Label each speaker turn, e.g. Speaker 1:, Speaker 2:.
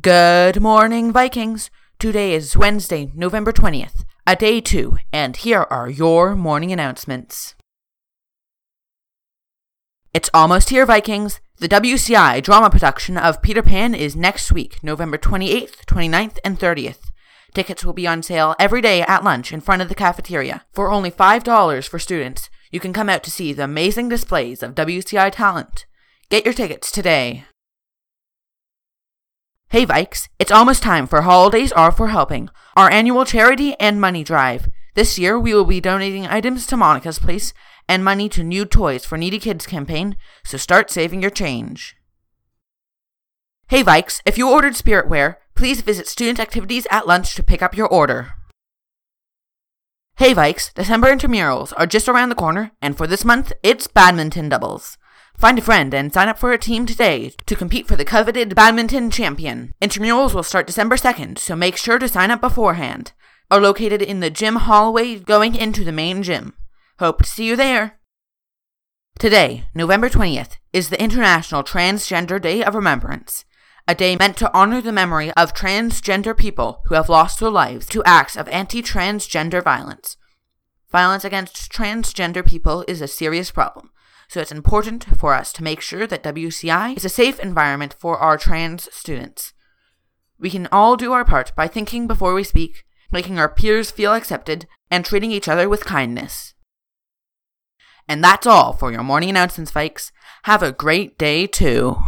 Speaker 1: Good morning, Vikings. Today is Wednesday, November 20th, a day two, and here are your morning announcements. It's almost here, Vikings. The WCI drama production of Peter Pan is next week, November 28th, 29th, and 30th. Tickets will be on sale every day at lunch in front of the cafeteria. For only $5 for students, you can come out to see the amazing displays of WCI talent. Get your tickets today. Hey Vikes, it's almost time for Holidays Are for Helping, our annual charity and money drive. This year we will be donating items to Monica's Place and money to New Toys for Needy Kids campaign, so start saving your change. Hey Vikes, if you ordered spiritware, please visit student activities at lunch to pick up your order. Hey Vikes, December intramurals are just around the corner, and for this month, it's badminton doubles. Find a friend and sign up for a team today to compete for the coveted badminton champion. Intramurals will start December 2nd, so make sure to sign up beforehand. Are located in the gym hallway going into the main gym. Hope to see you there. Today, November 20th, is the International Transgender Day of Remembrance, a day meant to honor the memory of transgender people who have lost their lives to acts of anti transgender violence. Violence against transgender people is a serious problem so it's important for us to make sure that WCI is a safe environment for our trans students. We can all do our part by thinking before we speak, making our peers feel accepted, and treating each other with kindness. And that's all for your morning announcements, Vikes. Have a great day, too.